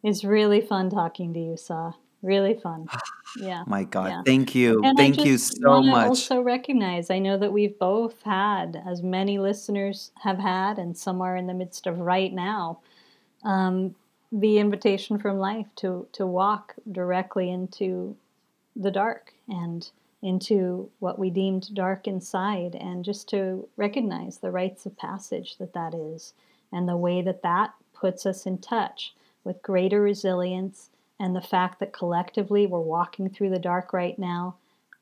It's really fun talking to you, Sah. Really fun. <sighs> Yeah. My God. Yeah. Thank you. And Thank you so much. also recognize, I know that we've both had, as many listeners have had, and some are in the midst of right now, um, the invitation from life to, to walk directly into the dark and into what we deemed dark inside, and just to recognize the rites of passage that that is, and the way that that puts us in touch with greater resilience and the fact that collectively we're walking through the dark right now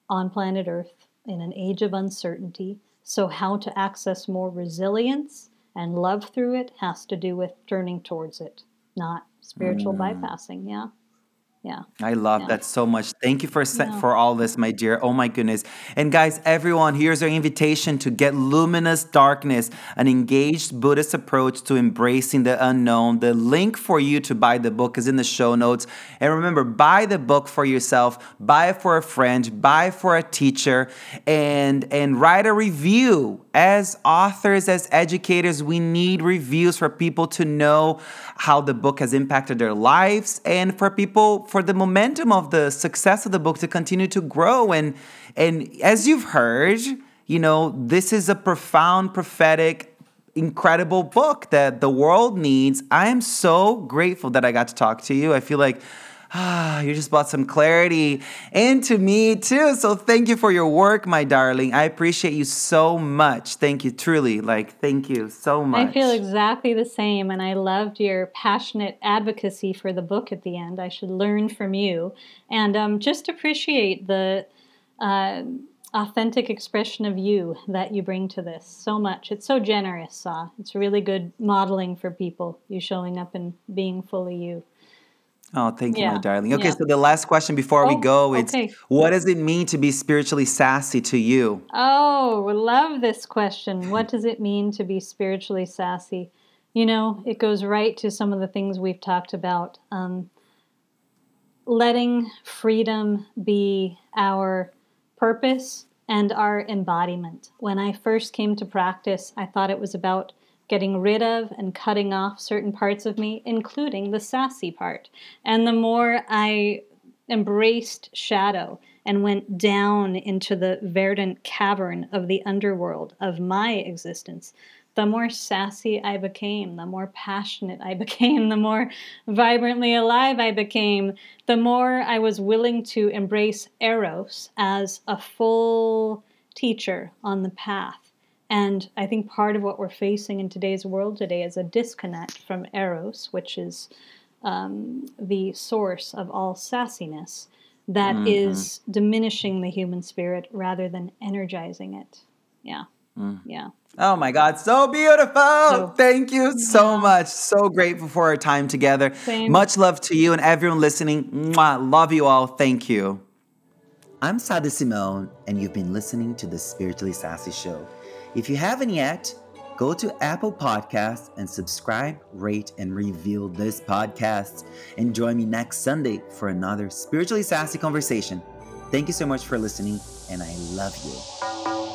on planet Earth in an age of uncertainty. So, how to access more resilience and love through it has to do with turning towards it, not spiritual mm. bypassing. Yeah. Yeah. I love yeah. that so much. Thank you for yeah. for all this, my dear. Oh my goodness. And guys, everyone, here's our invitation to get luminous darkness, an engaged Buddhist approach to embracing the unknown. The link for you to buy the book is in the show notes. And remember, buy the book for yourself, buy it for a friend, buy it for a teacher, and and write a review. As authors, as educators, we need reviews for people to know how the book has impacted their lives and for people for the momentum of the success of the book to continue to grow. And and as you've heard you know this is a profound prophetic incredible book that the world needs. I am so grateful that i got to talk to you. I feel like ah, you just brought some clarity into me too. So thank you for your work, my darling. I appreciate you so much. Thank you, truly. Like, thank you so much. I feel exactly the same. And I loved your passionate advocacy for the book at the end. I should learn from you and um, just appreciate the. Uh, authentic expression of you that you bring to this so much. It's so generous, Sah. It's really good modeling for people, you showing up and being fully you. Oh, thank you, my darling. Okay, yeah. so the last question before we oh, go, it's okay. what does it mean to be spiritually sassy to you? Oh, love this question. What does it mean to be spiritually sassy? You know, it goes right to some of the things we've talked about. Um, letting freedom be our purpose and our embodiment. When I first came to practice, I thought it was about getting rid of and cutting off certain parts of me, including the sassy part. And the more I embraced shadow and went down into the verdant cavern of the underworld of my existence, the more sassy I became, the more passionate I <laughs> became, the more vibrantly alive I became, the more I was willing to embrace Eros as a full teacher on the path And I think part of what we're facing in today's world today is a disconnect from Eros, which is um, the source of all sassiness, that mm-hmm. is diminishing the human spirit rather than energizing it. Yeah. Mm. Yeah. Oh my God, so beautiful. So, Thank you so yeah. much. So grateful for our time together. Same. Much love to you and everyone listening. Mwah. Love you all. Thank you. I'm Sah D'Simone, and you've been listening to the Spiritually Sassy Show. If you haven't yet, go to Apple Podcasts and subscribe, rate, and review this podcast. And join me next Sunday for another spiritually sassy conversation. Thank you so much for listening, and I love you.